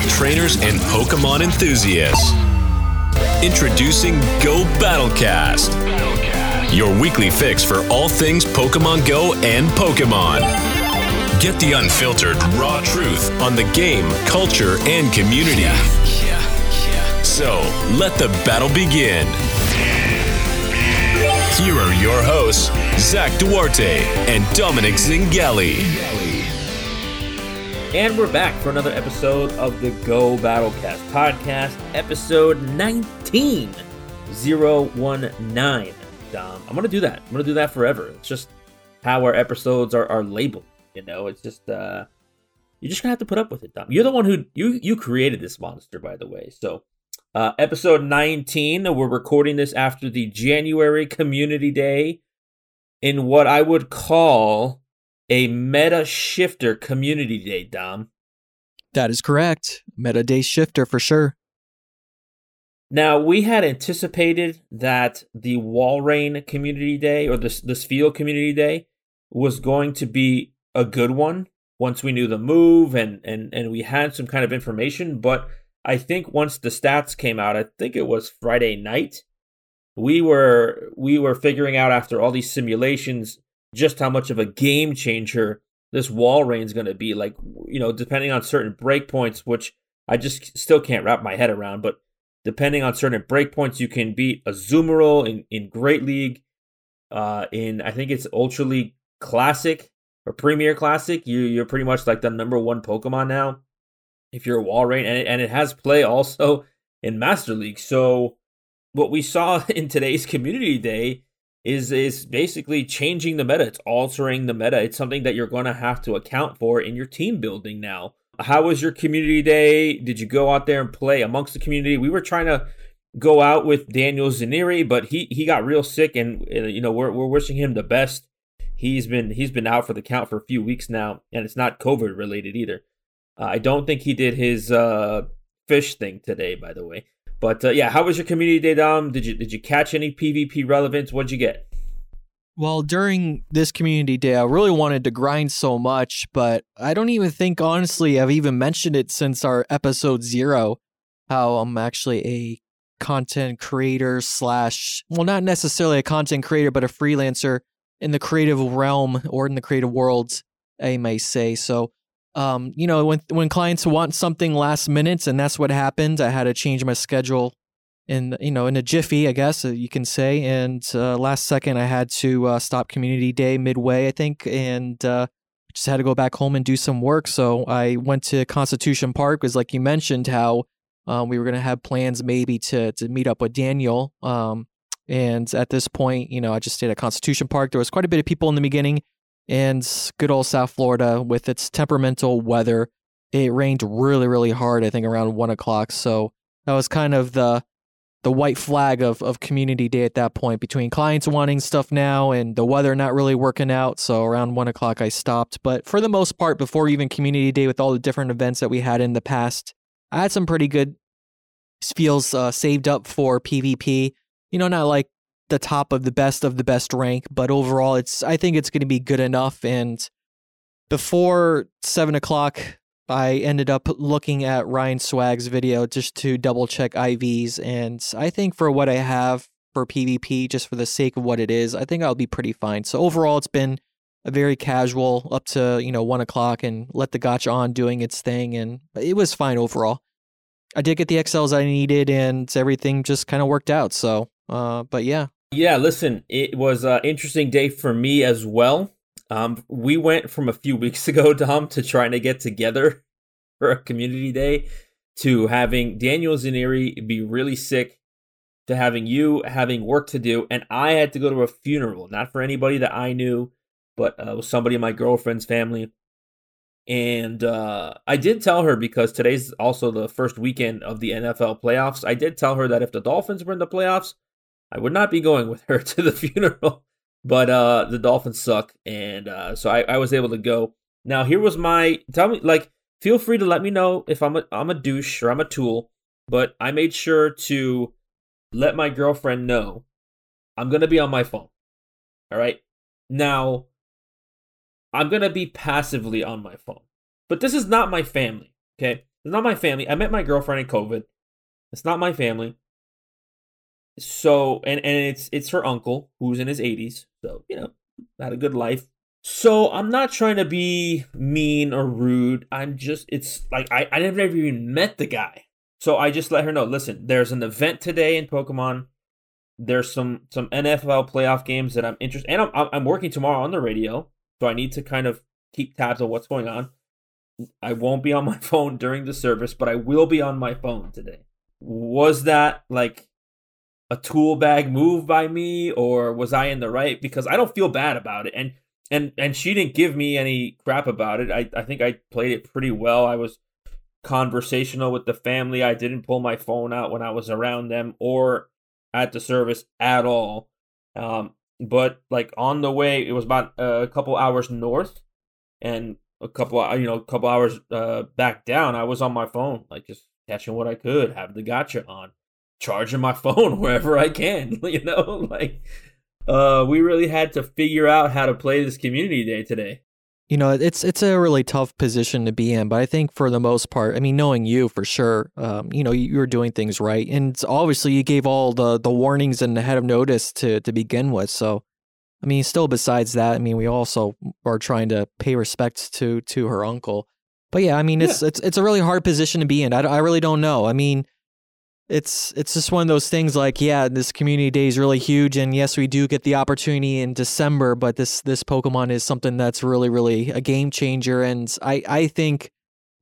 trainers and Pokemon enthusiasts. Introducing Go Battlecast, your weekly fix for all things Pokemon Go and Pokemon. Get the unfiltered, raw truth on the game, culture, and community. So, let the battle begin. Here are your hosts, Zach Duarte and Dominic Zingali. And we're back for another episode of the Go Battlecast podcast, episode 19 019. Dom. I'm gonna do that. I'm gonna do that forever. It's just how our episodes are, are labeled. You know, it's just uh you're just gonna have to put up with it, Dom. You're the one who you you created this monster, by the way. So uh episode 19, we're recording this after the January community day in what I would call a meta shifter community day, Dom. That is correct. Meta day shifter for sure. Now we had anticipated that the Walrein community day or this this Spheal community day was going to be a good one once we knew the move and and and we had some kind of information, but I think once the stats came out, I think it was Friday night, we were we were figuring out after all these simulations just how much of a game changer this Walrein is going to be. Like, you know, depending on certain breakpoints, which I just still can't wrap my head around, but depending on certain breakpoints, you can beat Azumarill in, in Great League, uh, in I think it's Ultra League Classic or Premier Classic. You you're pretty much like the number one Pokemon now if you're a Walrein, and it, and it has play also in Master League. So what we saw in today's community day is is basically changing the meta. It's altering the meta. It's something that you're going to have to account for in your team building now. How was your community day? Did you go out there and play amongst the community? We were trying to go out with Daniel Zaneri, but he he got real sick, and you know we're we're wishing him the best. He's been he's been out for the count for a few weeks now, and it's not COVID related either. Uh, I don't think he did his uh, fish thing today, by the way. But uh, yeah, how was your community day, Dom? Did you did you catch any PvP relevance? What'd you get? Well, during this community day, I really wanted to grind so much, but I don't even think, honestly, I've even mentioned it since our episode zero. How I'm actually a content creator slash, well, not necessarily a content creator, but a freelancer in the creative realm or in the creative world, I may say. So um, you know, when when clients want something last minute, and that's what happened. I had to change my schedule in you know in a jiffy, I guess uh, you can say. And uh, last second, I had to uh, stop community day midway, I think, and uh, just had to go back home and do some work. So I went to Constitution Park, because like you mentioned, how um, we were gonna have plans maybe to to meet up with Daniel. Um, and at this point, you know, I just stayed at Constitution Park. There was quite a bit of people in the beginning and good old South Florida with its temperamental weather. It rained really, really hard, I think around one o'clock. So that was kind of the the white flag of, of community day at that point between clients wanting stuff now and the weather not really working out. So around one o'clock I stopped. But for the most part, before even community day with all the different events that we had in the past, I had some pretty good feels uh, saved up for PvP. You know, not like the top of the best of the best rank, but overall, it's I think it's going to be good enough. And before seven o'clock, I ended up looking at Ryan Swag's video just to double check IVs, and I think for what I have for PvP, just for the sake of what it is, I think I'll be pretty fine. So overall, it's been a very casual up to you know one o'clock and let the gotcha on doing its thing, and it was fine overall. I did get the XLs I needed, and everything just kind of worked out. So, uh, but yeah, yeah, listen, it was an interesting day for me as well. Um, we went from a few weeks ago, Dom, to trying to get together for a community day to having Daniel Zaneri be really sick, to having you having work to do, and I had to go to a funeral, not for anybody that I knew, but uh, was somebody in my girlfriend's family. And uh, I did tell her because today's also the first weekend of the NFL playoffs. I did tell her that if the Dolphins were in the playoffs, I would not be going with her to the funeral, but uh, the Dolphins suck, and uh, so I, I was able to go. Now here was my tell me like feel free to let me know if I'm a I'm a douche or I'm a tool, but I made sure to let my girlfriend know I'm gonna be on my phone. All right. Now I'm gonna be passively on my phone, but this is not my family. Okay. It's not my family. I met my girlfriend in COVID. It's not my family. So and and it's it's her uncle who's in his 80s. So, you know, had a good life. So I'm not trying to be mean or rude. I'm just it's like I, I never even met the guy. So I just let her know, listen, there's an event today in Pokemon. There's some some NFL playoff games that I'm interested and I'm I'm working tomorrow on the radio. So I need to kind of keep tabs on what's going on. I won't be on my phone during the service, but I will be on my phone today. Was that like a tool bag move by me or was I in the right? Because I don't feel bad about it. And and and she didn't give me any crap about it. I, I think I played it pretty well. I was conversational with the family. I didn't pull my phone out when I was around them or at the service at all. Um, but like on the way, it was about a couple hours north, and a couple you know a couple hours uh, back down. I was on my phone, like just catching what I could, have the gotcha on, charging my phone wherever I can. You know, like uh, we really had to figure out how to play this community day today. You know, it's it's a really tough position to be in, but I think for the most part, I mean, knowing you for sure, um, you know, you were doing things right, and obviously you gave all the the warnings and the head of notice to to begin with. So, I mean, still besides that, I mean, we also are trying to pay respects to to her uncle. But yeah, I mean, it's yeah. it's it's a really hard position to be in. I, I really don't know. I mean, it's it's just one of those things like yeah this community day is really huge and yes we do get the opportunity in december but this this pokemon is something that's really really a game changer. And i i think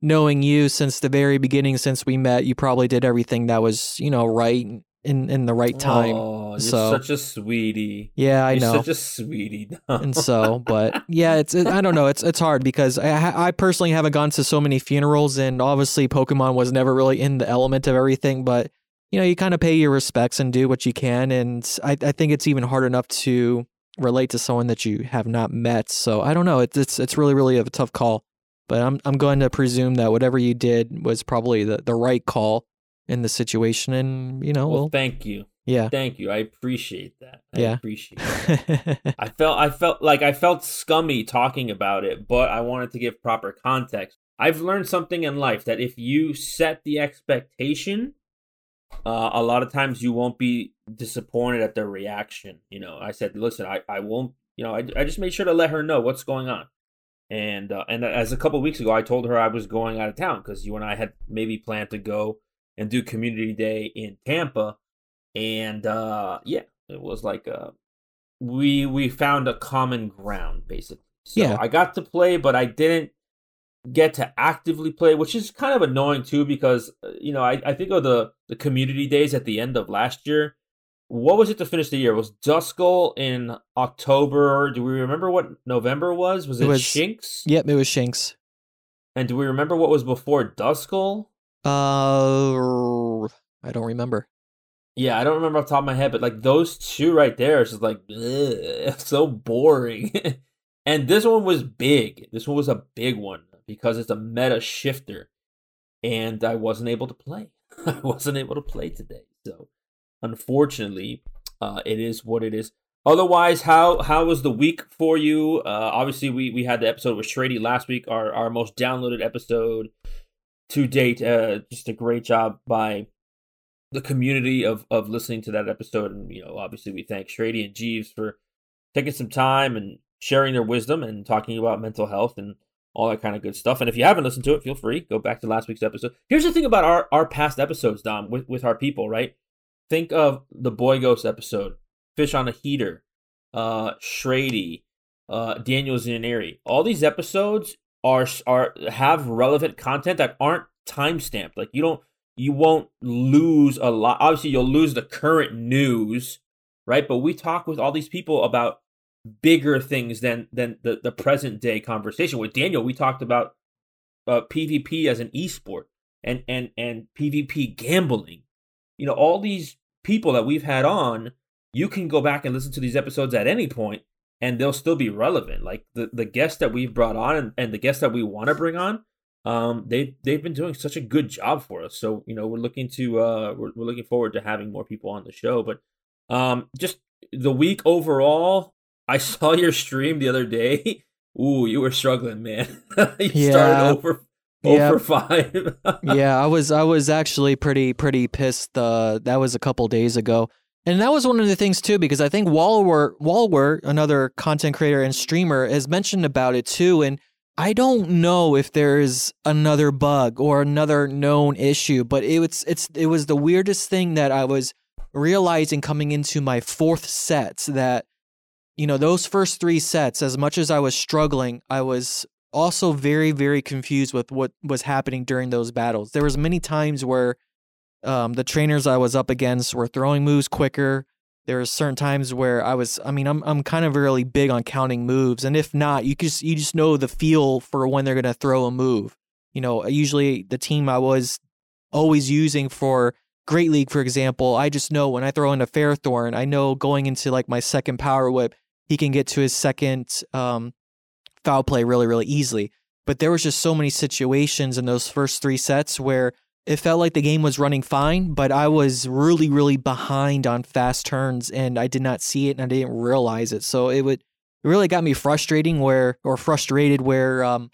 knowing you since the very beginning since we met you probably did everything that was you know right in in the right time. Oh, so such a sweetie. Yeah i you're know. such a sweetie and so but yeah it's it, i don't know. It's it's hard because I, I personally haven't gone to so many funerals and obviously pokemon was never really in the element of everything but you know, you kind of pay your respects and do what you can. And I, I think it's even hard enough to relate to someone that you have not met. So I don't know. It's it's it's really really a tough call. But I'm I'm going to presume that whatever you did was probably the, the right call in the situation. And you know, well, well thank you. Yeah, thank you. I appreciate that. I yeah, appreciate. That. I felt I felt like I felt scummy talking about it, but I wanted to give proper context. I've learned something in life that if you set the expectation uh, a lot of times you won't be disappointed at their reaction. You know, I said, listen, I, I won't, you know, I, I just made sure to let her know what's going on. And uh, and as a couple weeks ago, I told her I was going out of town because you and I had maybe planned to go and do community day in Tampa. And uh, yeah, it was like uh, we we found a common ground basically. So yeah. I got to play, but I didn't get to actively play, which is kind of annoying too, because uh, you know I, I think of the the community days at the end of last year. What was it to finish the year? Was Duskull in October? Do we remember what November was? Was it, it was, Shinx? Yep, it was Shinx. And do we remember what was before Duskull? Uh, I don't remember. Yeah, I don't remember off the top of my head, but like those two right there is just like ugh, so boring. and this one was big. This one was a big one because it's a meta shifter, and I wasn't able to play. I wasn't able to play today, so unfortunately, uh, it is what it is. Otherwise, how how was the week for you? Uh, obviously, we we had the episode with Shrady last week, our our most downloaded episode to date. Uh, just a great job by the community of of listening to that episode, and you know, obviously, we thank Shrady and Jeeves for taking some time and sharing their wisdom and talking about mental health and all that kind of good stuff. And if you haven't listened to it, feel free go back to last week's episode. Here's the thing about our our past episodes, Dom, with with our people, right? Think of the Boy Ghost episode, Fish on a Heater, uh, Shrady, uh, Daniel Zaneri. All these episodes are are have relevant content that aren't time stamped. Like you don't you won't lose a lot. Obviously, you'll lose the current news, right? But we talk with all these people about bigger things than than the, the present day conversation. With Daniel, we talked about uh, PvP as an esport and and and PvP gambling. You know, all these people that we've had on, you can go back and listen to these episodes at any point and they'll still be relevant. Like the, the guests that we've brought on and, and the guests that we want to bring on, um, they they've been doing such a good job for us. So, you know, we're looking to uh we're, we're looking forward to having more people on the show. But um just the week overall, I saw your stream the other day. Ooh, you were struggling, man. you yeah. started over yeah. for five. yeah, I was I was actually pretty pretty pissed. Uh, that was a couple days ago, and that was one of the things too because I think Walwer Walwer, another content creator and streamer, has mentioned about it too, and I don't know if there's another bug or another known issue, but it was it's it was the weirdest thing that I was realizing coming into my fourth set that you know those first three sets as much as I was struggling, I was also very very confused with what was happening during those battles. There was many times where um, the trainers I was up against were throwing moves quicker there are certain times where I was I mean I'm I'm kind of really big on counting moves and if not you just you just know the feel for when they're going to throw a move. You know, usually the team I was always using for Great League for example, I just know when I throw in a Ferrothorn, I know going into like my second power whip, he can get to his second um, foul play really really easily. But there was just so many situations in those first 3 sets where it felt like the game was running fine, but I was really, really behind on fast turns and I did not see it and I didn't realize it. So it would it really got me frustrating where or frustrated where um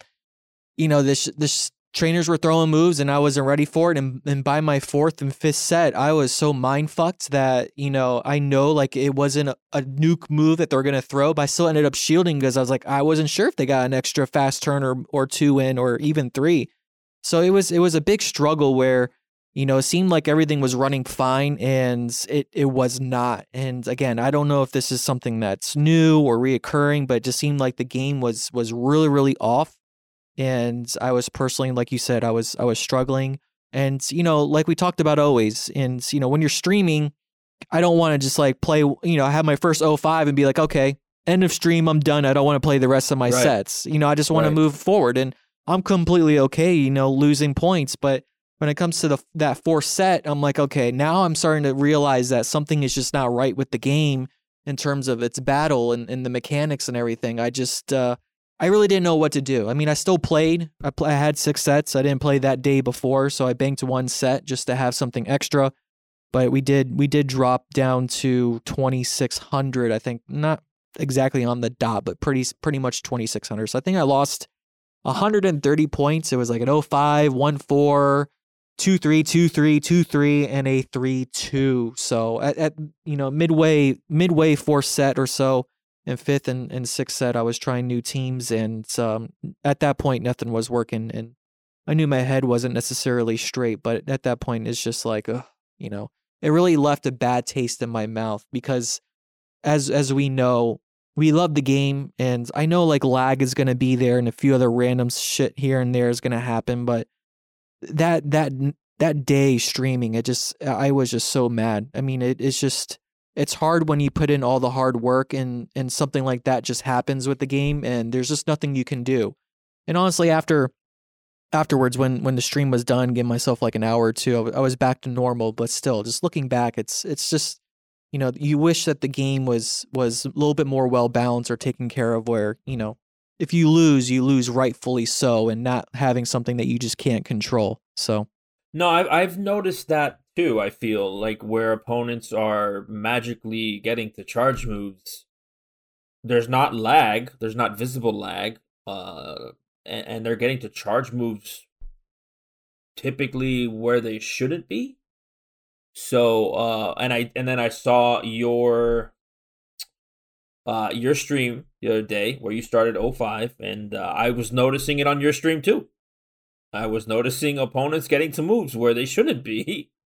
you know this this trainers were throwing moves and I wasn't ready for it and, and by my fourth and fifth set I was so mind fucked that you know I know like it wasn't a, a nuke move that they're gonna throw but I still ended up shielding because I was like I wasn't sure if they got an extra fast turn or, or two in or even three so it was it was a big struggle where you know it seemed like everything was running fine and it it was not. And again, I don't know if this is something that's new or reoccurring, but it just seemed like the game was was really really off. And I was personally, like you said, I was I was struggling. And you know, like we talked about always, and you know, when you're streaming, I don't want to just like play, you know, I have my first 05 and be like, okay, end of stream, I'm done. I don't want to play the rest of my right. sets. You know, I just want right. to move forward. And I'm completely okay, you know, losing points. But when it comes to the that fourth set, I'm like, okay, now I'm starting to realize that something is just not right with the game in terms of its battle and, and the mechanics and everything. I just, uh, I really didn't know what to do. I mean, I still played. I, I had six sets. I didn't play that day before, so I banked one set just to have something extra. But we did we did drop down to 2600. I think not exactly on the dot, but pretty pretty much 2600. So I think I lost 130 points. It was like an 05, 1 4, 2 3, 2 2 3, and a 3 2. So at, at you know, midway, midway fourth set or so, and fifth and, and sixth set, I was trying new teams. And um, at that point, nothing was working. And I knew my head wasn't necessarily straight, but at that point, it's just like, you know, it really left a bad taste in my mouth because as as we know we love the game and I know like lag is to be there and a few other random shit here and there is to happen but that that that day streaming it just I was just so mad. I mean it, it's just it's hard when you put in all the hard work and and something like that just happens with the game and there's just nothing you can do. And honestly after afterwards when when the stream was done, give myself like an hour or two, I was back to normal, but still just looking back it's it's just you know you wish that the game was was a little bit more well balanced or taken care of where you know if you lose you lose rightfully so and not having something that you just can't control so no i've, I've noticed that too i feel like where opponents are magically getting to charge moves there's not lag there's not visible lag uh and, and they're getting to charge moves typically where they shouldn't be so uh and I and then I saw your uh your stream the other day where you started 05 and uh, I was noticing it on your stream too. I was noticing opponents getting to moves where they shouldn't be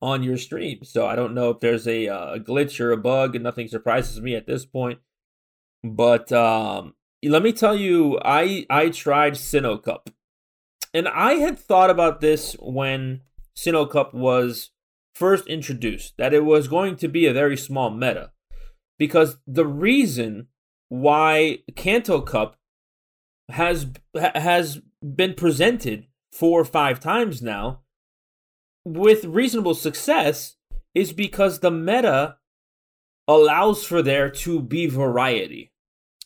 on your stream. So I don't know if there's a, uh, a glitch or a bug and nothing surprises me at this point. But um let me tell you I I tried Sinnoh Cup. And I had thought about this when Sinnoh Cup was first introduced that it was going to be a very small meta. Because the reason why Kanto Cup has has been presented four or five times now with reasonable success is because the meta allows for there to be variety.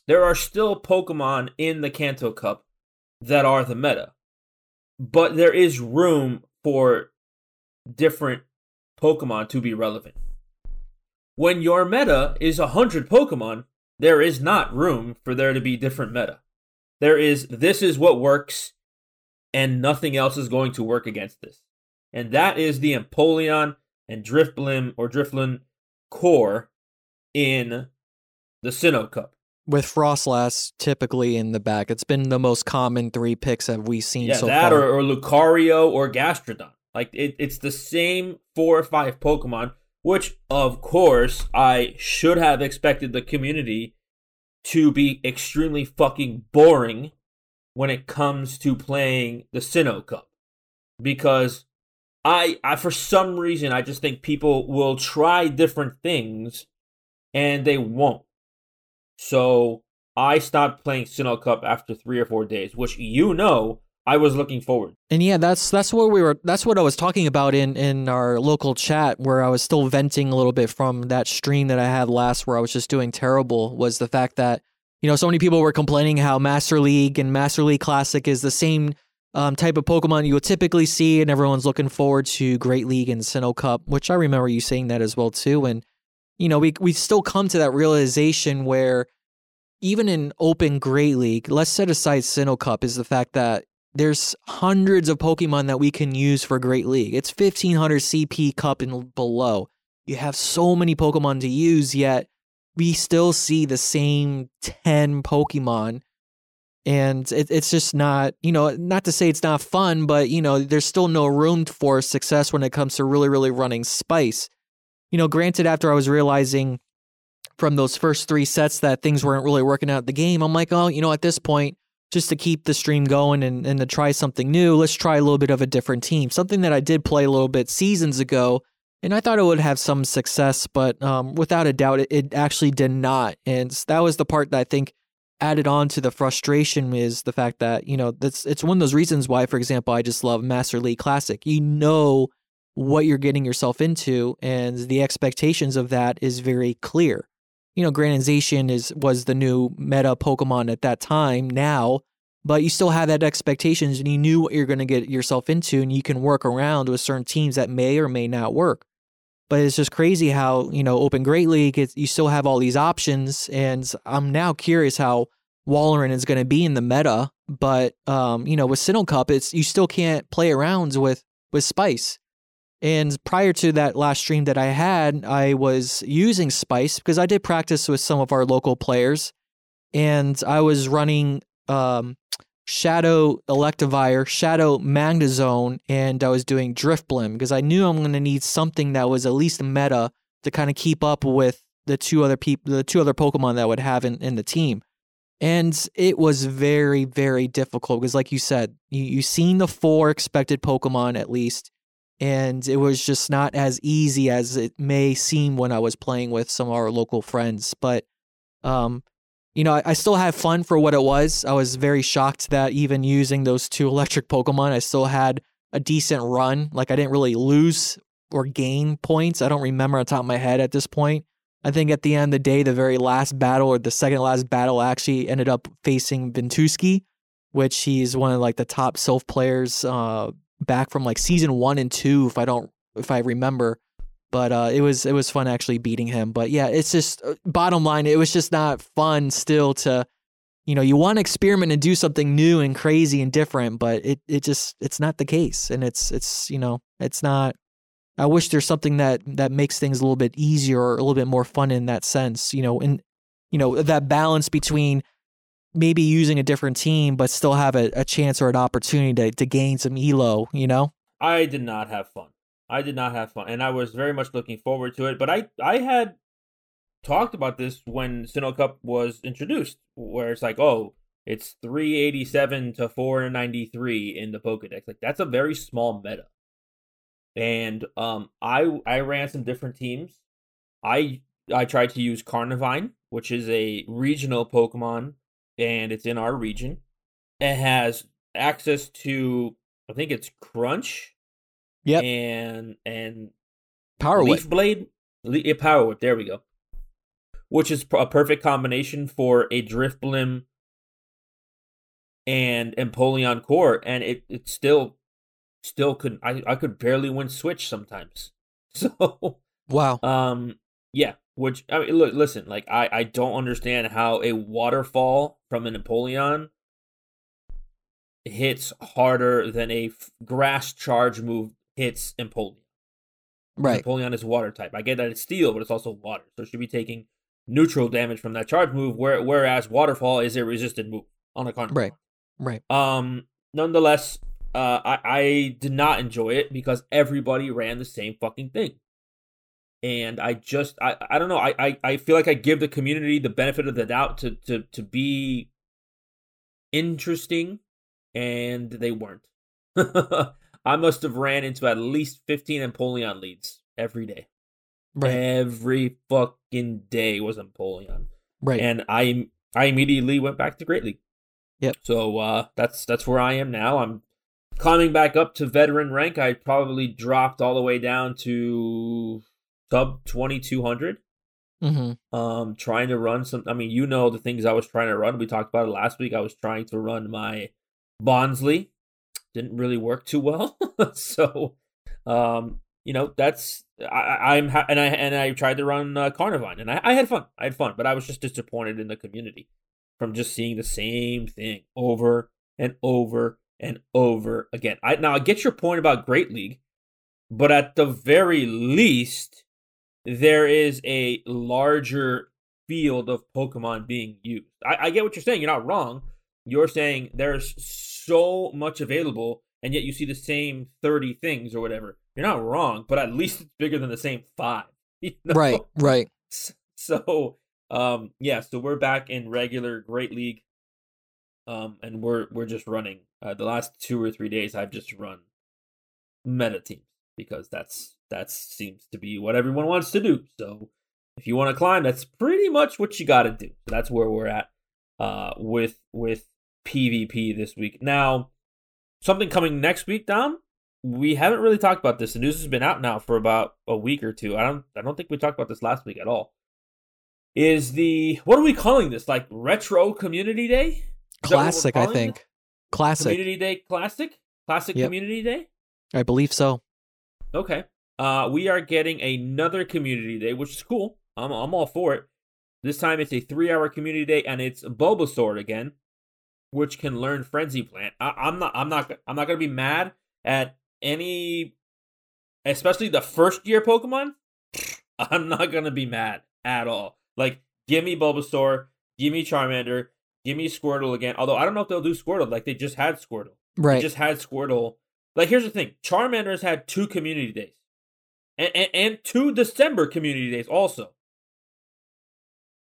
There are still Pokemon in the Kanto Cup that are the meta, but there is room for different Pokemon to be relevant. When your meta is 100 Pokemon, there is not room for there to be different meta. There is, this is what works. and nothing else is going to work against this. And that is the Empoleon and Drifblim or Drifloon core in the Sinnoh Cup. With Froslass typically in the back. It's been the most common three picks that we've seen yeah, so that far. or, or Lucario or Gastrodon. Like it, it's the same four or five Pokemon, which of course I should have expected the community to be extremely fucking boring when it comes to playing the Sinnoh Cup. Because I, I for some reason I just think people will try different things and they won't. So I stopped playing Sinnoh Cup after three or four days, which you know I was looking forward. And yeah, that's that's what we were that's what I was talking about in in our local chat where I was still venting a little bit from that stream that I had last where I was just doing terrible was the fact that you know so many people were complaining how Master League and Master League Classic is the same um, type of Pokemon you would typically see, and everyone's looking forward to Great League and Sinnoh Cup, which I remember you saying that as well too. And you know, we we still come to that realization where even in Open Great League, let's set aside Sinnoh Cup, is the fact that there's hundreds of Pokemon that we can use for Great League. It's 1500 CP Cup and below. You have so many Pokemon to use, yet we still see the same 10 Pokemon. And it, it's just not, you know, not to say it's not fun, but, you know, there's still no room for success when it comes to really, really running Spice. You know, granted, after I was realizing from those first three sets that things weren't really working out the game, I'm like, oh, you know, at this point, just to keep the stream going and, and to try something new, let's try a little bit of a different team. Something that I did play a little bit seasons ago, and I thought it would have some success, but um, without a doubt, it, it actually did not. And that was the part that I think added on to the frustration is the fact that, you know, that's it's one of those reasons why, for example, I just love Master League Classic. You know what you're getting yourself into, and the expectations of that is very clear you know, Granization is was the new meta Pokemon at that time now, but you still have that expectations and you knew what you're going to get yourself into and you can work around with certain teams that may or may not work. But it's just crazy how, you know, Open Great League, you still have all these options. And I'm now curious how Walrein is going to be in the meta. But, um, you know, with Sinnoh Cup, it's you still can't play around with, with Spice. And prior to that last stream that I had, I was using Spice because I did practice with some of our local players. And I was running um, Shadow Electivire, Shadow Magnezone, and I was doing Drifblim because I knew I'm going to need something that was at least meta to kind of keep up with the two other people, the two other Pokemon that I would have in, in the team. And it was very, very difficult because, like you said, you you seen the four expected Pokemon at least, and it was just not as easy as it may seem when I was playing with some of our local friends. But, um, you know, I, I, still had fun for what it was. I was very shocked that even using those two electric Pokemon, I still had a decent run. Like I didn't really lose or gain points. I don't remember on top of my head at this point. I think at the end of the day, the very last battle or the second last battle actually ended up facing Ventusky, which he's one of like the top Silph players uh, back from like season one and two, if I don't, if I remember. But uh, it was it was fun actually beating him. But yeah, it's just uh, bottom line, it was just not fun still to, you know, you want to experiment and do something new and crazy and different, but it it just it's not the case, and it's it's you know it's not. I wish there's something that that makes things a little bit easier or a little bit more fun in that sense, you know, and you know that balance between maybe using a different team, but still have a, a chance or an opportunity to, to gain some elo, you know? I did not have fun. I did not have fun. And I was very much looking forward to it. But I, I had talked about this when Sinnoh Cup was introduced, where it's like, oh, it's 387 to 493 in the Pokedex. Like that's a very small meta. And um I I ran some different teams. I I tried to use Carnivine, which is a regional Pokemon and it's in our region. It has access to I think it's Crunch. Yep. And and Power Leaf Whip. Blade. Le- Power Whip. There we go. Which is a perfect combination for a Drifblim and Empoleon core, and it it still still couldn't I I could barely win Switch sometimes. So wow. Um yeah, which I mean, look, listen, like I I don't understand how a waterfall from a Empoleon hits harder than a f- grass charge move hits Empoleon. Right. Empoleon is water type. I get that it's steel, but it's also water, so it should be taking neutral damage from that charge move. Where, whereas Waterfall is a resisted move on a Carnivine. Right. Right. Um. Nonetheless, uh, I I did not enjoy it because everybody ran the same fucking thing, and I just I I don't know. I I, I feel like I give the community the benefit of the doubt to to to be interesting, and they weren't. I must have ran into at least fifteen Empoleon leads every day. Right. Every fucking day was Empoleon Right. and I I immediately went back to Great League. Yep. So uh, that's that's where I am now. I'm climbing back up to veteran rank. I probably dropped all the way down to sub twenty two hundred. mm-hmm. Um, trying to run some. I mean, you know the things I was trying to run. We talked about it last week. I was trying to run my Bonsly. Didn't really work too well. so, um, you know that's I, I'm ha- and I and I tried to run uh, Carnivine and I, I had fun. I had fun, but I was just disappointed in the community from just seeing the same thing over and over and over again. I now I get your point about Great League, but at the very least, there is a larger field of Pokemon being used. I, I get what you're saying. You're not wrong. You're saying there's so much available, and yet you see the same 30 things or whatever. You're not wrong, but at least it's bigger than the same five. you know? Right. Right. So, um, yeah, so we're back in regular Great League, um, and we're we're just running. Uh, the last two or three days, I've just run meta teams because that's that seems to be what everyone wants to do. So, if you want to climb, that's pretty much what you got to do. So that's where we're at, uh, with with PvP this week. Now, something coming next week, Dom. We haven't really talked about this. The news has been out now for about a week or two. I don't I don't think we talked about this last week at all is the what are we calling this? Like retro community day? Is that what we're Classic, I think. Classic. Community day classic? Classic Yep. community day? I believe so. Okay. Uh we are getting another community day, which is cool. I'm I'm all for it. This time it's a three hour community day and it's Bulbasaur again, which can learn Frenzy Plant. I, I'm not I'm not I'm not gonna be mad at any especially the first year Pokemon. I'm not gonna be mad at all. Like, give me Bulbasaur, give me Charmander, give me Squirtle again. Although I don't know if they'll do Squirtle. Like they just had Squirtle. They Right. just had Squirtle. Like here's the thing: Charmander's had two community days, and and, and two December community days also.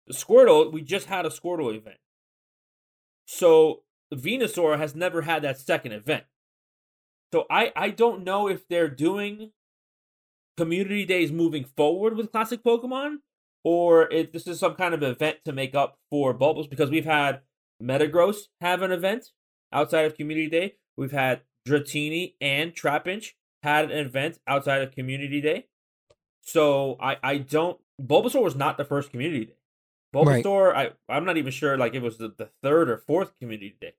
The Squirtle, we just had a Squirtle event. So Venusaur has never had that second event. So I I don't know if they're doing community days moving forward with classic Pokemon, or if this is some kind of event to make up for Bulbos because we've had Metagross have an event outside of Community Day. We've had Dratini and Trapinch had an event outside of Community Day. So I I don't Bulbasaur was not the first Community Day. Right. Bulbasaur I I'm not even sure like it was the, the third or fourth Community Day.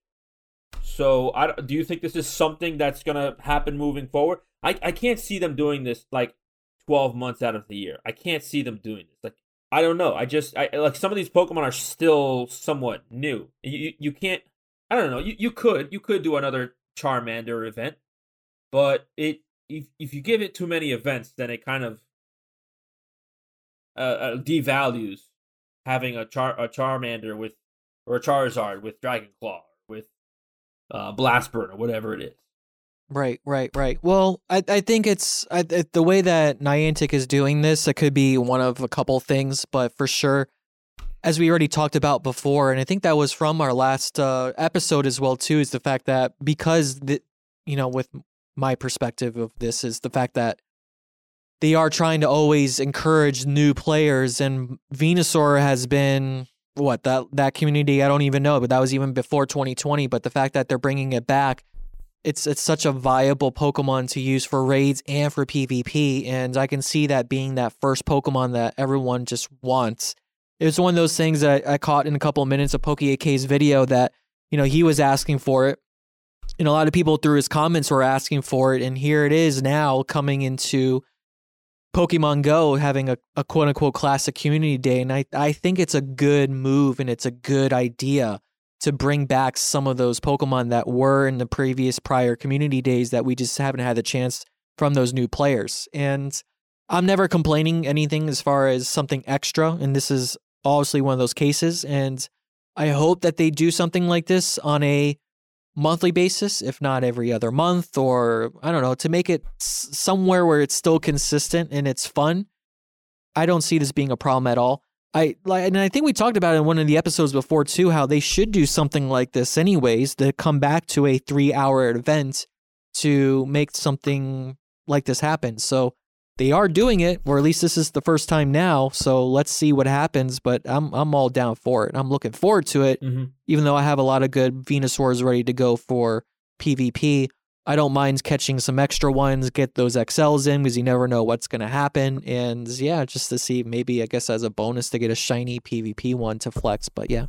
So I do you think this is something that's gonna happen moving forward? I I can't see them doing this like 12 months out of the year. I can't see them doing this. Like I don't know. I just I like some of these Pokemon are still somewhat new. You you, can't I don't know. You you could you could do another Charmander event, but it if if you give it too many events, then it kind of uh, uh devalues having a Char a Charmander with or a Charizard with Dragon Claw with uh Blastburn or whatever it is. Right, right, right. Well, I, I think it's I, the way that Niantic is doing this. It could be one of a couple things, but for sure, as we already talked about before, and I think that was from our last uh, episode as well too, is the fact that because the you know with my perspective of this is the fact that they are trying to always encourage new players, and Venusaur has been what that that community I don't even know, but that was even before 2020. But the fact that they're bringing it back it's it's such a viable Pokemon to use for raids and for PvP, and I can see that being that first Pokemon that everyone just wants. It was one of those things that I caught in a couple of minutes of Poke8K's video that you know he was asking for it, and a lot of people through his comments were asking for it, and here it is now coming into Pokemon Go having a, a quote unquote classic community day, and I I think it's a good move and it's a good idea to bring back some of those Pokemon that were in the previous prior community days that we just haven't had the chance from those new players. And I'm never complaining anything as far as something extra, and this is obviously one of those cases. And I hope that they do something like this on a monthly basis, if not every other month, or I don't know, to make it somewhere where it's still consistent and it's fun. I don't see this being a problem at all. I like, and I think we talked about it in one of the episodes before too, how they should do something like this anyways, to come back to a three hour event to make something like this happen. So they are doing it, or at least this is the first time now. So let's see what happens. But I'm I'm all down for it. I'm looking forward to it, Mm-hmm. even though I have a lot of good Venusaurs ready to go for PvP. I don't mind catching some extra ones, get those XLs in because you never know what's going to happen. And yeah, just to see maybe, I guess, as a bonus to get a shiny PvP one to flex. But yeah.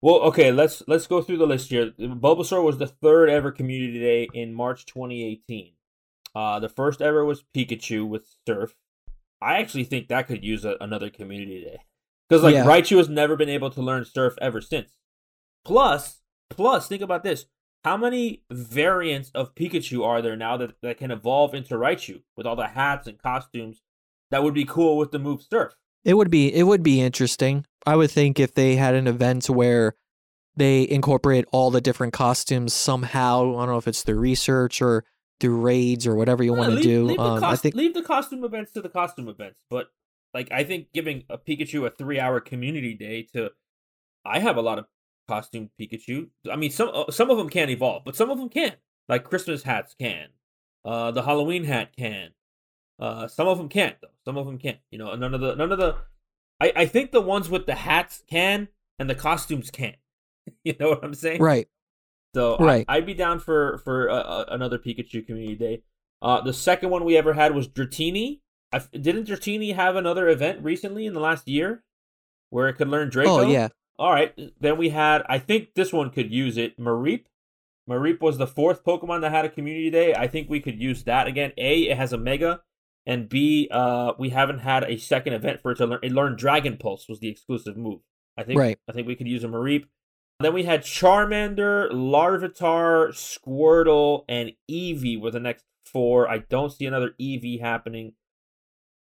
Well, okay, let's let's go through the list here. Bulbasaur was the third ever community day in March 2018. Uh, the first ever was Pikachu with Surf. I actually think that could use a, another community day because like Yeah. Raichu has never been able to learn Surf ever since. Plus, plus, think about this: how many variants of Pikachu are there now that, that can evolve into Raichu with all the hats and costumes? That would be cool with the move Surf. It would be it would be interesting. I would think if they had an event where they incorporate all the different costumes somehow. I don't know if it's through research or through raids or whatever you Yeah, want to do. Leave the, Um, cost- think leave the costume events to the costume events, but like I think giving a Pikachu a three-hour community day to, I have a lot of costume Pikachu. I mean, some uh, some of them can't evolve, but some of them can. Like Christmas hats can, uh, the Halloween hat can. Uh, some of them can't though. Some of them can't. You know, none of the none of the. I I think the ones with the hats can, and the costumes can't. you know what I'm saying? right. So Right. I, I'd be down for for uh, uh, another Pikachu community day. Uh, the second one we ever had was Dratini. I didn't Dratini have another event recently in the last year where it could learn Draco? Oh yeah. All right. Then we had. I think this one could use it. Mareep. Mareep was the fourth Pokemon that had a community day. I think we could use that again. A, it has a Mega, and B, uh, we haven't had a second event for it to learn. It learned Dragon Pulse was the exclusive move. I think. Right. I think we could use a Mareep. Then we had Charmander, Larvitar, Squirtle, and Eevee were the next four. I don't see another Eevee happening.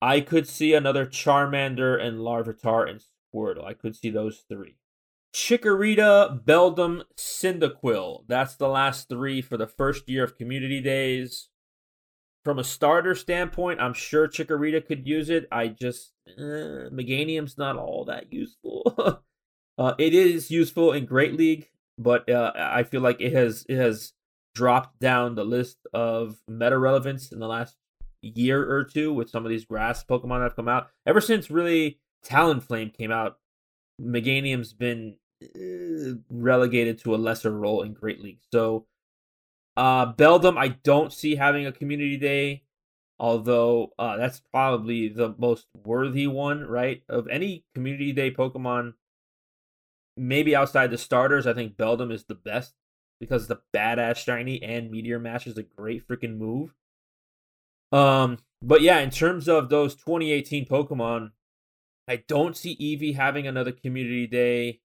I could see another Charmander and Larvitar and Squirtle. I could see those three. Chikorita, Beldum, Cyndaquil. That's the last three for the first year of community days. From a starter standpoint, I'm sure Chikorita could use it. I just uh, Meganium's not all that useful. uh, it is useful in Great League, but uh, I feel like it has it has dropped down the list of meta relevance in the last year or two with some of these grass Pokemon that have come out. Ever since really Talonflame came out, Meganium's been uh, relegated to a lesser role in Great League. So, uh, Beldum, I don't see having a community day, although uh, that's probably the most worthy one, right? Of any community day Pokemon, maybe outside the starters, I think Beldum is the best because the badass shiny and Meteor Mash is a great freaking move. Um, but yeah, in terms of those 2018 Pokemon, I don't see Eevee having another community day.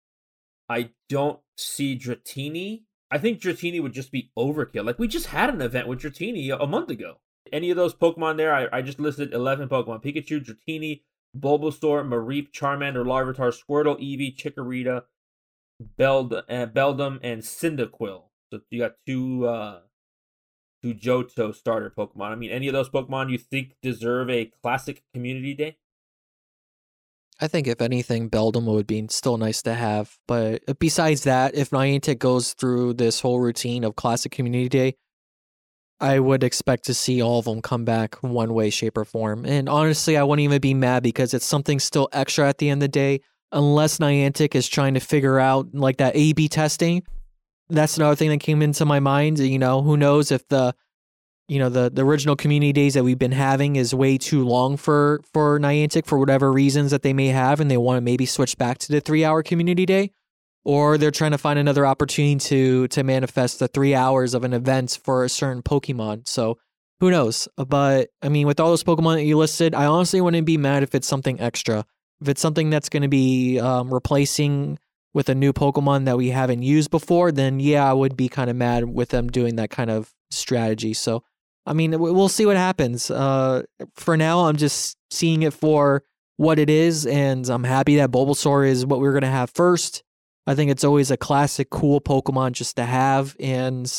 I don't see Dratini. I think Dratini would just be overkill. Like we just had an event with Dratini a month ago. Any of those Pokemon there, I, I just listed 11 Pokemon. Pikachu, Dratini, Bulbasaur, Mareep, Charmander, Larvitar, Squirtle, Eevee, Chikorita, Beld, uh, Beldum, and Cyndaquil. So you got two uh two Johto starter Pokemon. I mean, any of those Pokemon you think deserve a classic community day? I think if anything, Beldum would be still nice to have. But uh, besides that, if Niantic goes through this whole routine of Classic Community Day, I would expect to see all of them come back one way, shape, or form. And honestly, I wouldn't even be mad because it's something still extra at the end of the day. Unless Niantic is trying to figure out like that A B testing. That's another thing that came into my mind. You know, who knows if the you know the the original community days that we've been having is way too long for for Niantic for whatever reasons that they may have, and they want to maybe switch back to the three hour community day, or they're trying to find another opportunity to to manifest the three hours of an event for a certain Pokemon. So who knows? But I mean, with all those Pokemon that you listed, I honestly wouldn't be mad if it's something extra. If it's something that's going to be um, replacing with a new Pokemon that we haven't used before, then yeah, I would be kind of mad with them doing that kind of strategy. So, I mean, we'll see what happens. Uh, for now, I'm just seeing it for what it is, and I'm happy that Bulbasaur is what we're going to have first. I think it's always a classic, cool Pokemon just to have, and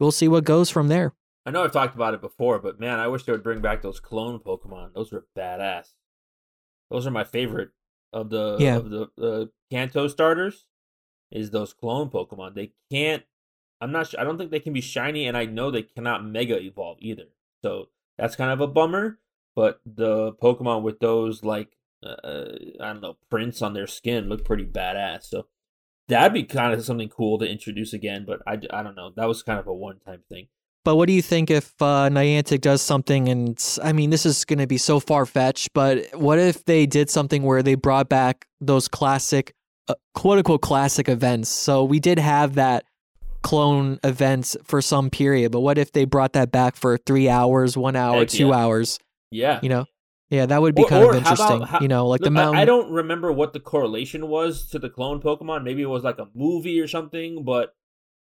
we'll see what goes from there. I know I've talked about it before, but man, I wish they would bring back those clone Pokemon. Those were badass. Those are my favorite of the yeah. of the uh, Kanto starters. Is those clone Pokemon? They can't. I'm not. sure. I don't think they can be shiny, and I know they cannot Mega Evolve either. So that's kind of a bummer. But the Pokemon with those like uh, I don't know prints on their skin look pretty badass. So that'd be kind of something cool to introduce again. But I, I don't know. That was kind of a one time thing. But what do you think if uh, Niantic does something? And I mean, this is going to be so far fetched, but what if they did something where they brought back those classic, uh, quote unquote, classic events? So we did have that clone events for some period, but what if they brought that back for three hours, one hour, Heck two yeah. hours? Yeah. You know? Yeah, that would be or, kind of interesting. About, how, you know, like look, the mountain. I don't remember what the correlation was to the clone Pokemon. Maybe it was like a movie or something, but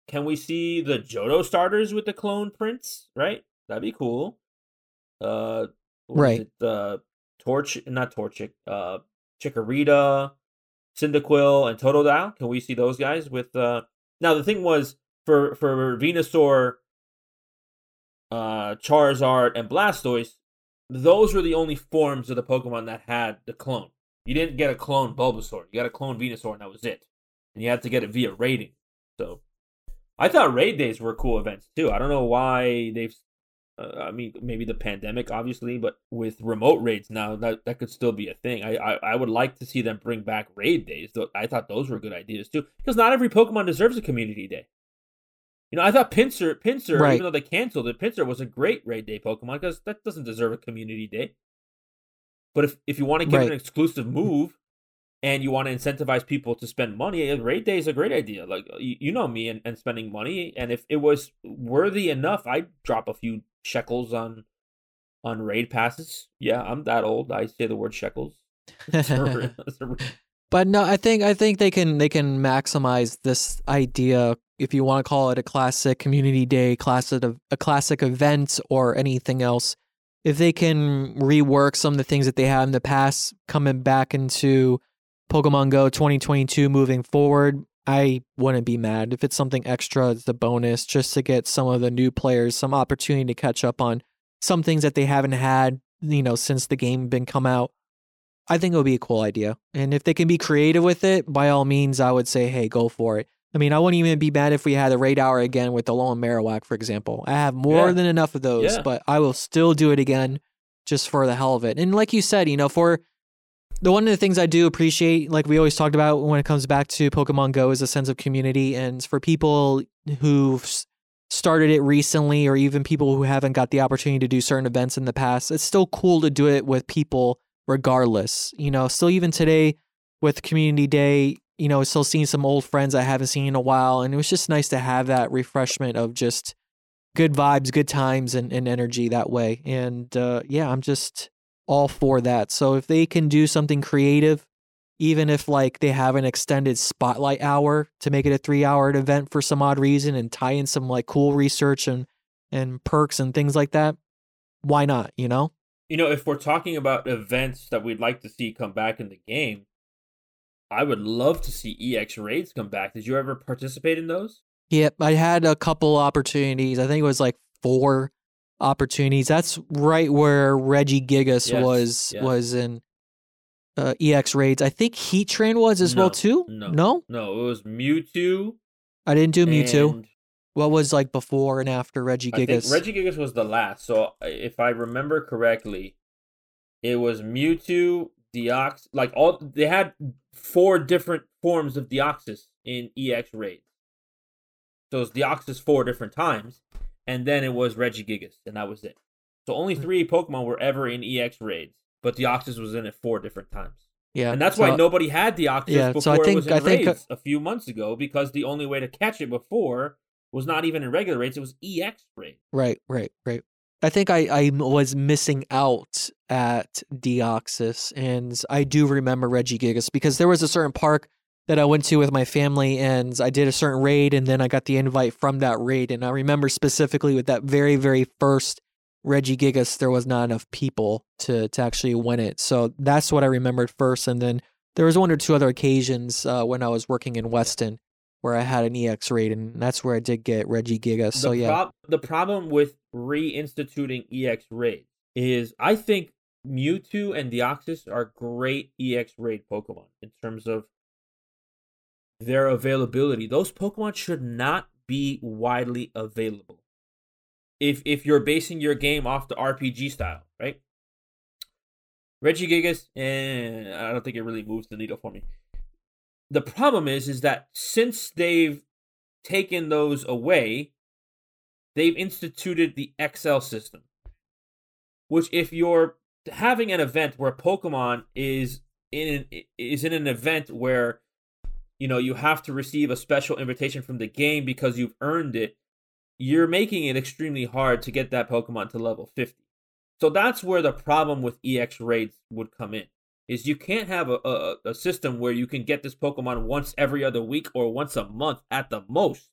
can we see the Johto starters with the clone prints? Right, that'd be cool. Uh, right. The uh, Torch, not Torchic. Uh, Chikorita, Cyndaquil, and Totodile. Can we see those guys with? Uh, now the thing was for for Venusaur, uh, Charizard, and Blastoise. Those were the only forms of the Pokemon that had the clone. You didn't get a clone Bulbasaur. You got a clone Venusaur, and that was it. And you had to get it via raiding. So I thought raid days were cool events too. I don't know why they've. Uh, I mean, maybe the pandemic, obviously, but with remote raids now, that that could still be a thing. I I, I would like to see them bring back raid days. Though I thought those were good ideas too, because not every Pokemon deserves a community day. You know, I thought Pinsir, Pinsir, right. even though they canceled it, Pinsir was a great raid day Pokemon because that doesn't deserve a community day. But if if you want to give right. an exclusive move, and you want to incentivize people to spend money, a raid day is a great idea. Like uh, you, you know me and, and spending money, and if it was worthy enough, I'd drop a few shekels on on raid passes. Yeah, I'm that old. I say the word shekels. but no, I think I think they can they can maximize this idea if you want to call it a classic community day, classic a classic event, or anything else. If they can rework some of the things that they had in the past, coming back into Pokemon Go 2022 moving forward, I wouldn't be mad if it's something extra, it's a bonus, just to get some of the new players some opportunity to catch up on some things that they haven't had, you know, since the game been come out. I think it would be a cool idea. And if they can be creative with it, by all means, I would say, hey, go for it. I mean, I wouldn't even be mad if we had a raid hour again with the Alolan Marowak, for example. I have more yeah. than enough of those, yeah. but I will still do it again just for the hell of it. And like you said, you know, for the one of the things I do appreciate, like we always talked about when it comes back to Pokemon Go, is a sense of community. And for people who've started it recently, or even people who haven't got the opportunity to do certain events in the past, it's still cool to do it with people regardless. You know, still even today with Community Day, you know, still seeing some old friends I haven't seen in a while. And it was just nice to have that refreshment of just good vibes, good times, and, and energy that way. And uh, yeah, I'm just all for that. So if they can do something creative, even if like they have an extended spotlight hour to make it a three hour event for some odd reason and tie in some like cool research and and perks and things like that, why not, you know? You know, if we're talking about events that we'd like to see come back in the game, I would love to see EX raids come back. Did you ever participate in those? Yep, I had a couple opportunities. I think it was like four opportunities. That's right where Regigigas yes, was was in uh, EX raids. I think Heatran was as no, well too. No, no, no. It was Mewtwo. I didn't do Mewtwo. What was like before and after Regigigas? Reggie Gigas was the last. So if I remember correctly, it was Mewtwo, Deox. Like all they had four different forms of Deoxys in EX raids. So it's Deoxys four different times and then it was Regigigas, and that was it. So only hmm. three Pokemon were ever in EX raids, but Deoxys was in it four different times. Yeah, and that's so, why nobody had Deoxys yeah, before so I think, it was in I raids think, a few months ago because the only way to catch it before was not even in regular raids; it was EX raid. Right, right, right. I think I, I was missing out at Deoxys, and I do remember Regigigas because there was a certain park that I went to with my family, and I did a certain raid, and then I got the invite from that raid. And I remember specifically with that very, very first Regigigas, there was not enough people to to actually win it. So that's what I remembered first, and then there was one or two other occasions uh, when I was working in Weston where I had an EX raid, and that's where I did get Regigigas. So the yeah, prob- the problem with reinstituting EX raid is I think Mewtwo and Deoxys are great EX raid Pokemon in terms of their availability. Those Pokemon should not be widely available. If if you're basing your game off the RPG style, right? Regigigas, and eh, I don't think it really moves the needle for me. The problem is, is that since they've taken those away, they've instituted the XL system, which if you're having an event where Pokemon is in an, is in an event where you know you have to receive a special invitation from the game because you've earned it, you're making it extremely hard to get that Pokemon to level 50. So that's where the problem with EX raids would come in. Is you can't have a, a, a system where you can get this Pokemon once every other week or once a month at the most,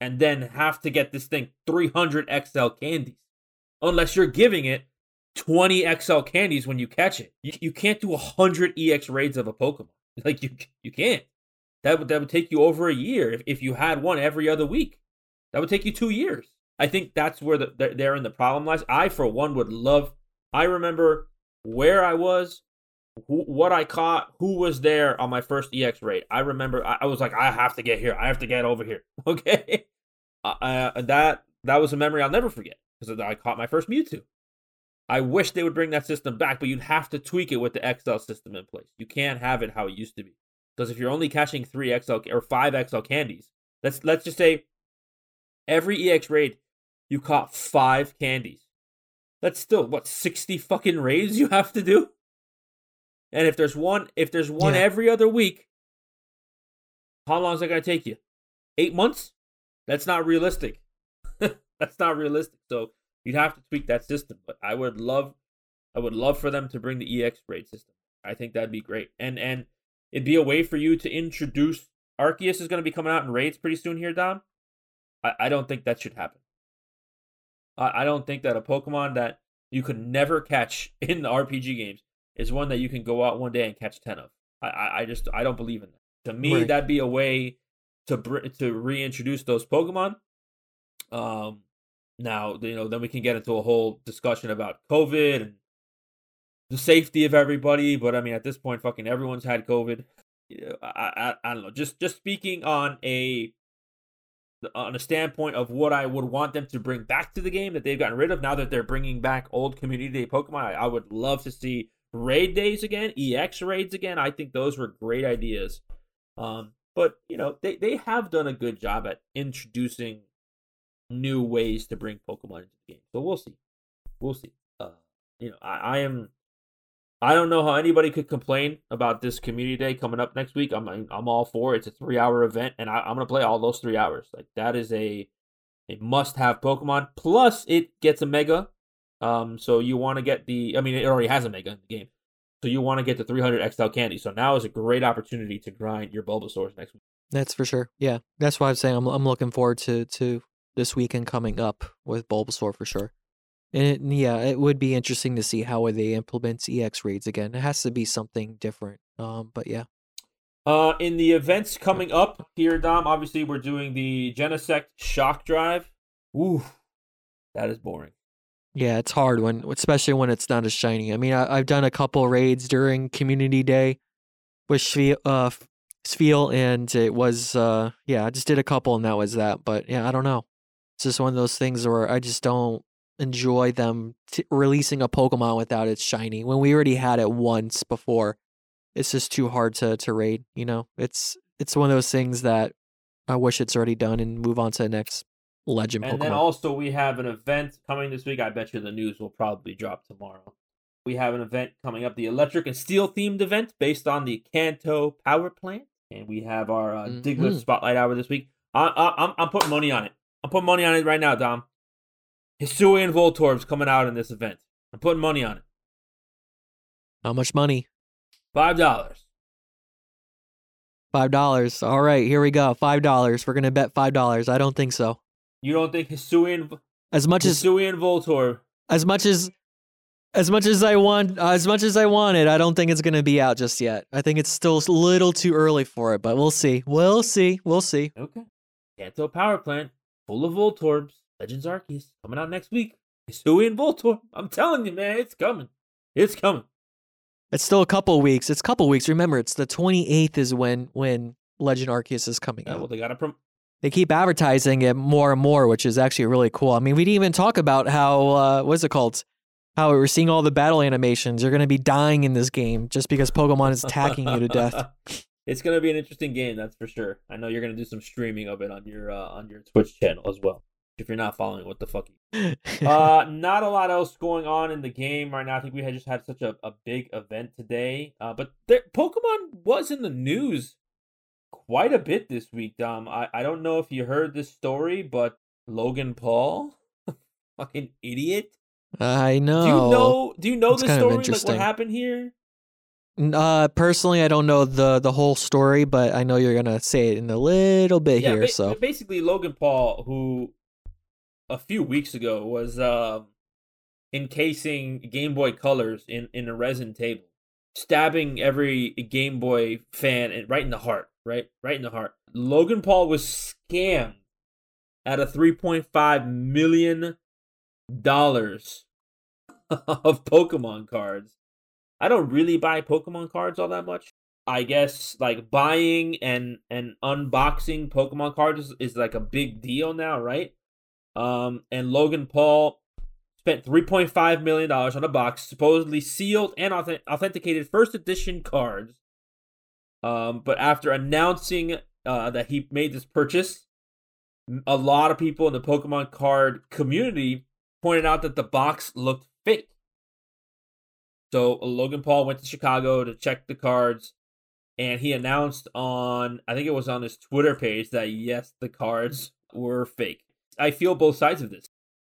and then have to get this thing 300 XL candies, unless you're giving it 20 XL candies when you catch it. You, you can't do 100 EX raids of a Pokemon. Like you you can't. That would that would take you over a year if, if you had one every other week. That would take you two years. I think that's where the they're in the problem lies. I for one would love. I remember where I was, what I caught, who was there on my first EX raid. I remember I, I was like, I have to get here. I have to get over here. Okay, uh, that that was a memory I'll never forget because I caught my first Mewtwo. I wish they would bring that system back, but you'd have to tweak it with the XL system in place. You can't have it how it used to be. Because if you're only catching three XL or five XL candies, let's let's just say every EX raid you caught five candies. That's still what sixty fucking raids you have to do. And if there's one, if there's one Yeah. every other week, how long is that gonna take you? Eight months? That's not realistic. That's not realistic. So you'd have to tweak that system. But I would love, I would love for them to bring the EX raid system. I think that'd be great. And and it'd be a way for you to introduce. Arceus is going to be coming out in raids pretty soon here, Dom. I, I don't think that should happen. I, I don't think that a Pokemon that you could never catch in the RPG games is one that you can go out one day and catch ten of. I I, I just I don't believe in that. To me, Right. that'd be a way to br- to reintroduce those Pokemon. Um, now you know then we can get into a whole discussion about COVID and the safety of everybody. But I mean, at this point, fucking everyone's had COVID. I, I I don't know. Just just speaking on a on a standpoint of what I would want them to bring back to the game that they've gotten rid of now that they're bringing back old community day Pokemon. I, I would love to see raid days again, EX raids again. I think those were great ideas. Um, but you know they they have done a good job at introducing new ways to bring Pokemon into the game. So we'll see, we'll see. Uh, you know, I, I am. I don't know how anybody could complain about this community day coming up next week. I'm I'm all for it. It's a three hour event, and I, I'm gonna play all those three hours. Like that is a a must have Pokemon. Plus, it gets a Mega. Um, so you want to get the. I mean, it already has a Mega in the game. So you want to get the 300 XL candy. So now is a great opportunity to grind your Bulbasaurs next week. That's for sure. Yeah, that's why I'm saying I'm I'm looking forward to to this weekend coming up with Bulbasaur for sure. And it, yeah, it would be interesting to see how they implement EX raids again. It has to be something different. Um, but yeah, Uh, in the events coming up here, Dom, obviously we're doing the Genesect Shock Drive. Ooh, that is boring. Yeah, it's hard when, especially when it's not as shiny. I mean, I, I've done a couple raids during Community Day with Spheal, uh, and it was uh, yeah, I just did a couple and that was that. But yeah, I don't know. It's just one of those things where I just don't enjoy them t- releasing a Pokemon without its shiny when we already had it once before. It's just too hard to to raid. You know, it's it's one of those things that I wish it's already done and move on to the next legend And Pokemon. then also we have an event coming this week. I bet you the news will probably drop tomorrow. We have an event coming up, the electric and steel themed event based on the Kanto power plant, and we have our uh, Diglett Mhm. spotlight hour this week. I, I, I'm I'm putting money on it. I'm putting money on it right now, Dom. Hisuian Voltorb's coming out in this event. I'm putting money on it. How much money? Five dollars. Five dollars. All right, here we go. Five dollars. We're gonna bet five dollars. I don't think so. You don't think Hisuian As much as Hisuian Voltor? as much as as much as I want as much as I want it, I don't think it's gonna be out just yet. I think it's still a little too early for it, but we'll see. We'll see. We'll see. Okay. Kanto Power Plant full of Voltorbs. Legends Arceus coming out next week. Hisuian Voltorb. I'm telling you, man, it's coming. It's coming. It's still a couple weeks. It's a couple weeks. Remember, it's the 28th is when when Legend Arceus is coming Yeah, out. well, they got to prom- they keep advertising it more and more, which is actually really cool. I mean, we didn't even talk about how uh, what's it called? How we're seeing all the battle animations. You're going to be dying in this game just because Pokemon is attacking you to death. it's gonna be an interesting game, that's for sure. I know you're gonna do some streaming of it on your uh, on your Twitch channel as well. If you're not following, what the fuck? you- uh, not a lot else going on in the game right now. I think we had just had such a, a big event today. Uh, but there, Pokemon was in the news quite a bit this week, Dom. I, I don't know if you heard this story, but Logan Paul, fucking idiot. I know. Do you know? Do you know the story? Like what happened here? Uh, personally, I don't know the the whole story, but I know you're gonna say it in a little bit here. ba- so basically, Logan Paul, who a few weeks ago was uh, encasing Game Boy Colors in in a resin table, stabbing every Game Boy fan in, right in the heart, right, right in the heart. Logan Paul was scammed three point five million dollars of Pokemon cards. I don't really buy Pokemon cards all that much. I guess like buying and and unboxing Pokemon cards is, is like a big deal now, right? Um, and Logan Paul spent three point five million dollars on a box, supposedly sealed and authen- authenticated first edition cards. Um, but after announcing uh, that he made this purchase, a lot of people in the Pokemon card community pointed out that the box looked fake. So Logan Paul went to Chicago to check the cards, and he announced on I think it was on his Twitter page that yes, the cards were fake. I feel both sides of this.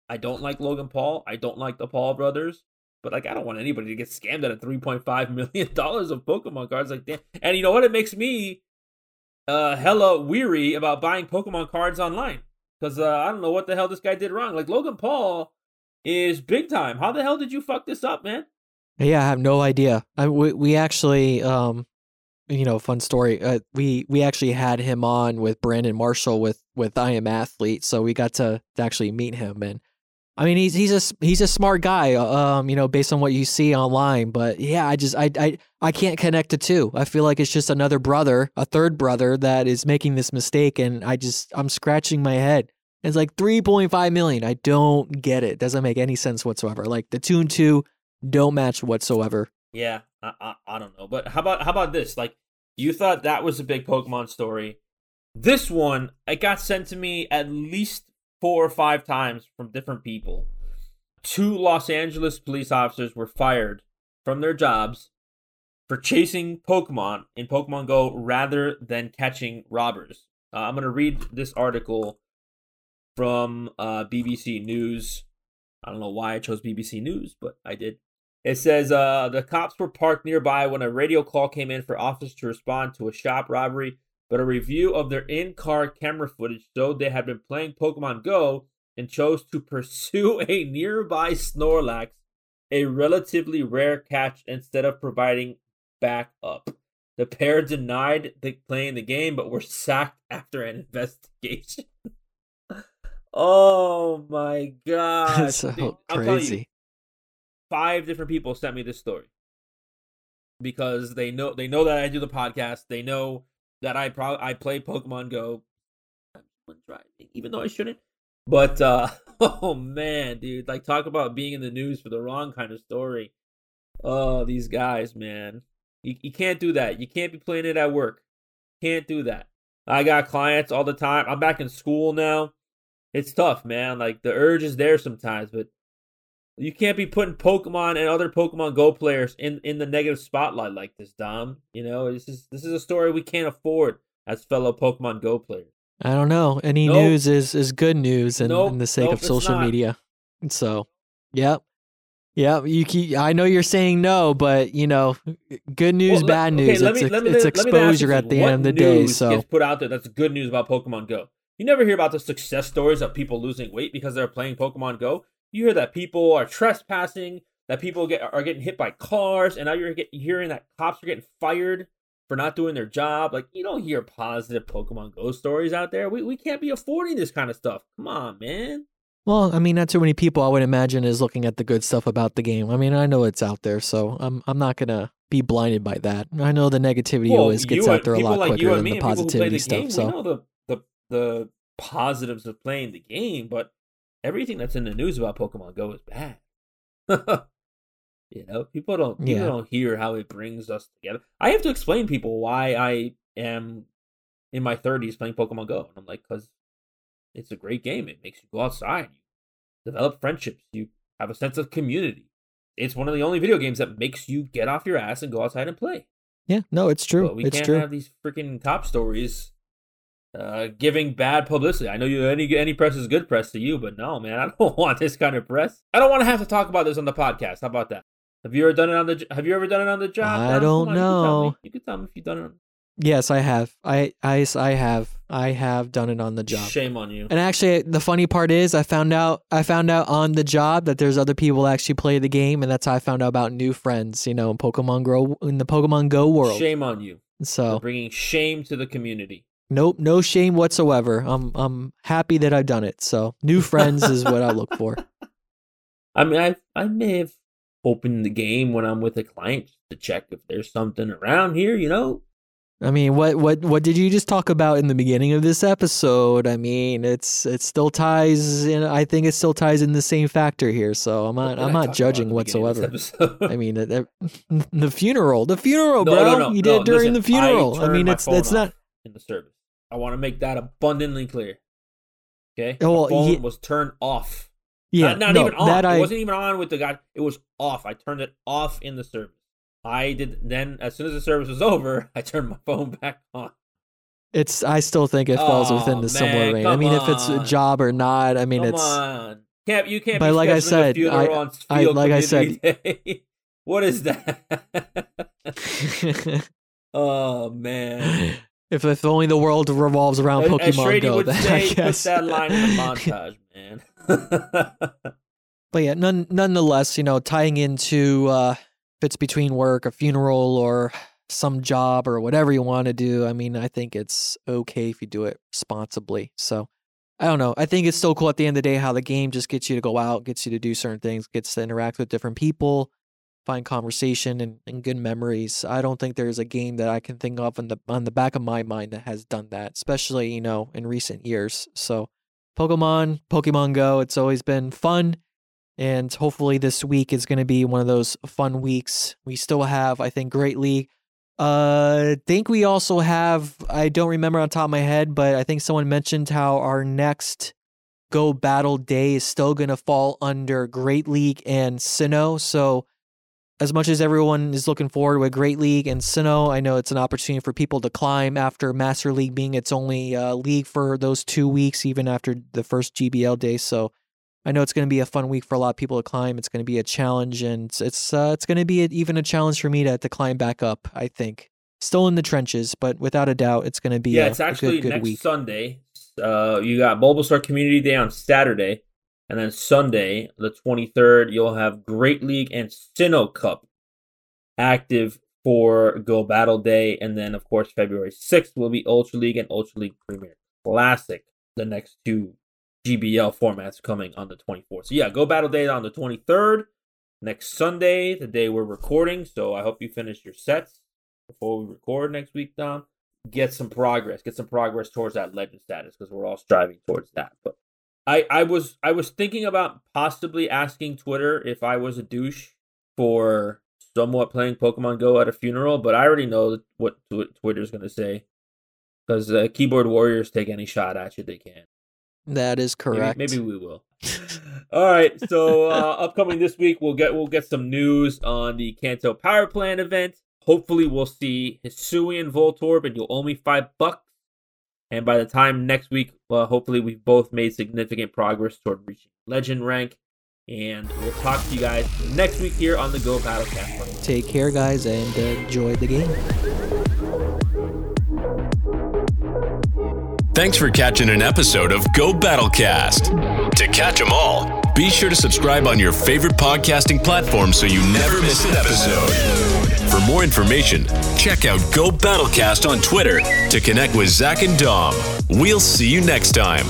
I don't like Logan Paul. I don't like the Paul brothers. But like I don't want anybody to get scammed out of three point five million dollars of Pokemon cards like that. And you know what? It makes me uh hella weary about buying Pokemon cards online. Because uh, I don't know what the hell this guy did wrong. Like Logan Paul is big time. How the hell did you fuck this up, man? Yeah, I have no idea. I, we, we actually, um, you know, fun story. Uh, we we actually had him on with Brandon Marshall with with I Am Athlete, so we got to, to actually meet him. And I mean, he's he's a he's a smart guy. Um, you know, based on what you see online. But yeah, I just I I I can't connect the two. I feel like it's just another brother, a third brother that is making this mistake, and I just I'm scratching my head. It's like 3.5 million. I don't get it. Doesn't make any sense whatsoever. Like the two and two don't match whatsoever. Yeah, I, I I don't know, but how about how about this? Like, you thought that was a big Pokemon story. This one, it got sent to me at least four or five times from different people. Two Los Angeles police officers were fired from their jobs for chasing Pokemon in Pokemon Go rather than catching robbers. Uh, I'm gonna read this article from uh, BBC News. I don't know why I chose BBC News, but I did. It says uh, the cops were parked nearby when a radio call came in for officers to respond to a shop robbery, but a review of their in car camera footage showed they had been playing Pokemon Go and chose to pursue a nearby Snorlax, a relatively rare catch, instead of providing backup. The pair denied the, playing the game, but were sacked after an investigation. oh my god! That's so Dude, you, crazy. five different people sent me this story because they know they know that I do the podcast. They know that I probably I play Pokemon Go, even though I shouldn't. But uh oh man, dude, like talk about being in the news for the wrong kind of story. Oh, these guys, man, you you can't do that. You can't be playing it at work. Can't do that. I got clients all the time. I'm back in school now. It's tough, man. Like the urge is there sometimes, but you can't be putting Pokemon and other Pokemon Go players in, in the negative spotlight like this, Dom. You know, this is this is a story we can't afford as fellow Pokemon Go players. I don't know. Any Nope. news is is good news in, Nope, in the sake nope, of social media. So, yep. Yeah, you keep, I know you're saying no, but you know, good news, Well, bad okay, news. it's me- me- it's let me- let me ask you exposure at the end of the day. So gets put out there that's good news about Pokemon Go. You never hear about the success stories of people losing weight because they're playing Pokemon Go. You hear that people are trespassing, that people get are getting hit by cars, and now you're get, hearing that cops are getting fired for not doing their job. Like you don't hear positive Pokemon Go stories out there. We we can't be affording this kind of stuff. Come on, man. Well, I mean, not too many people I would imagine is looking at the good stuff about the game. I mean, I know it's out there, so I'm I'm not gonna be blinded by that. I know the negativity Well, always gets out there a lot like quicker than the and people who play positivity the stuff. game, So the, the the positives of playing the game, but everything that's in the news about Pokemon Go is bad. you know, people don't people Yeah. don't hear how it brings us together. I have to explain people why I am in my 30s playing Pokemon Go, and I'm like, because it's a great game. It makes you go outside, you develop friendships, you have a sense of community. It's one of the only video games that makes you get off your ass and go outside and play. yeah, no, it's true. But we it's can't true. have these freaking top stories uh, giving bad publicity. I know you any any press is good press to you, but no, man, I don't want this kind of press. I don't want to have to talk about this on the podcast. How about that? Have you ever done it on the? Have you ever done it on the job? I don't on, you can tell me. know. You can tell me if you've done it. On... Yes, I have. I I I have. I have done it on the job. Shame on you. And actually, the funny part is, I found out I found out on the job that there's other people that actually play the game, and that's how I found out about new friends. You know, in Pokemon Go in the Pokemon Go world. Shame on you So bringing shame to the community. Nope, no shame whatsoever. I'm I'm happy that I've done it. So new friends is what I look for. I mean, I I may have opened the game when I'm with a client to check if there's something around here. You know, I mean, what what what did you just talk about in the beginning of this episode? I mean, it's it still ties in. I think it still ties in the same factor here. So I'm not I I'm not judging at the beginning of whatsoever. I mean, it- the funeral, the funeral, No, bro. no, no, you did during listen, the funeral. I, turned mean, it's it's not. in the service. I want to make that abundantly clear. Okay, Oh, well, the phone ye- was turned off. Yeah, not, not no, even on. that it I wasn't even on with the guy. It was off. I turned it off in the service. I did then. As soon as the service was over, I turned my phone back on. it's I still think it falls Aw, within the similar range. I mean, if it's a job or not, I mean, Come it's on, can't you can't? But like I said, I- I- like I said. What is that? oh man. If if only the world revolves around As- Pokemon as Go, would then say, I put guess that line in the montage, man. But yeah, none, nonetheless, you know, tying into uh, if it's between work, a funeral, or some job, or whatever you want to do. I mean, I think it's okay if you do it responsibly. So I don't know. I think it's still cool at the end of the day how the game just gets you to go out, gets you to do certain things, gets to interact with different people, find conversation and, and good memories. I don't think there's a game that I can think of on the on the back of my mind that has done that, especially you know in recent years. So Pokemon, Pokemon Go, it's always been fun. And hopefully this week is going to be one of those fun weeks. We still have, I think, Great League. Uh, think we also have, I don't remember on top of my head, but I think someone mentioned how our next Go Battle Day is still going to fall under Great League and Sinnoh. So as much as everyone is looking forward with Great League and Sinnoh, I know it's an opportunity for people to climb after Master League being its only uh, league for those two weeks, even after the first GBL day. So I know it's going to be a fun week for a lot of people to climb. It's going to be a challenge, and it's it's, uh, it's going to be a, even a challenge for me to, to climb back up. I think still in the trenches, but without a doubt, it's going to be yeah, a, it's a actually good, good next week. Sunday. Uh, you got Bulbasaur Community Day on Saturday, and then Sunday, the 23rd, you'll have Great League and Sinnoh Cup active for Go Battle Day, and then of course February 6th will be Ultra League and Ultra League Premier Classic. The next two GBL formats coming on the 24th. So yeah, Go Battle Day on the 23rd. Next Sunday, the day we're recording. So I hope you finish your sets before we record next week, Dom. Get some progress. Get some progress towards that legend status because we're all striving towards that. But I, I was I was thinking about possibly asking Twitter if I was a douche for somewhat playing Pokemon Go at a funeral, but I already know what Twitter's going to say because uh, keyboard warriors take any shot at you they can. That is Maybe- correct. Maybe, we will. All right. So uh, upcoming this week, we'll get we'll get some news on the Kanto Power Plant event. Hopefully, we'll see Hisuian Voltorb, and you'll owe me five bucks. And by the time next week, well, hopefully we've both made significant progress toward reaching legend rank And we'll talk to you guys next week here on the Go Battlecast. Take care, guys, and enjoy the game. Thanks for catching an episode of Go Battlecast. To catch them all, be sure to subscribe on your favorite podcasting platform so you never miss an episode. For more information, check out Go Battlecast on Twitter to connect with Zach and Dom. We'll see you next time.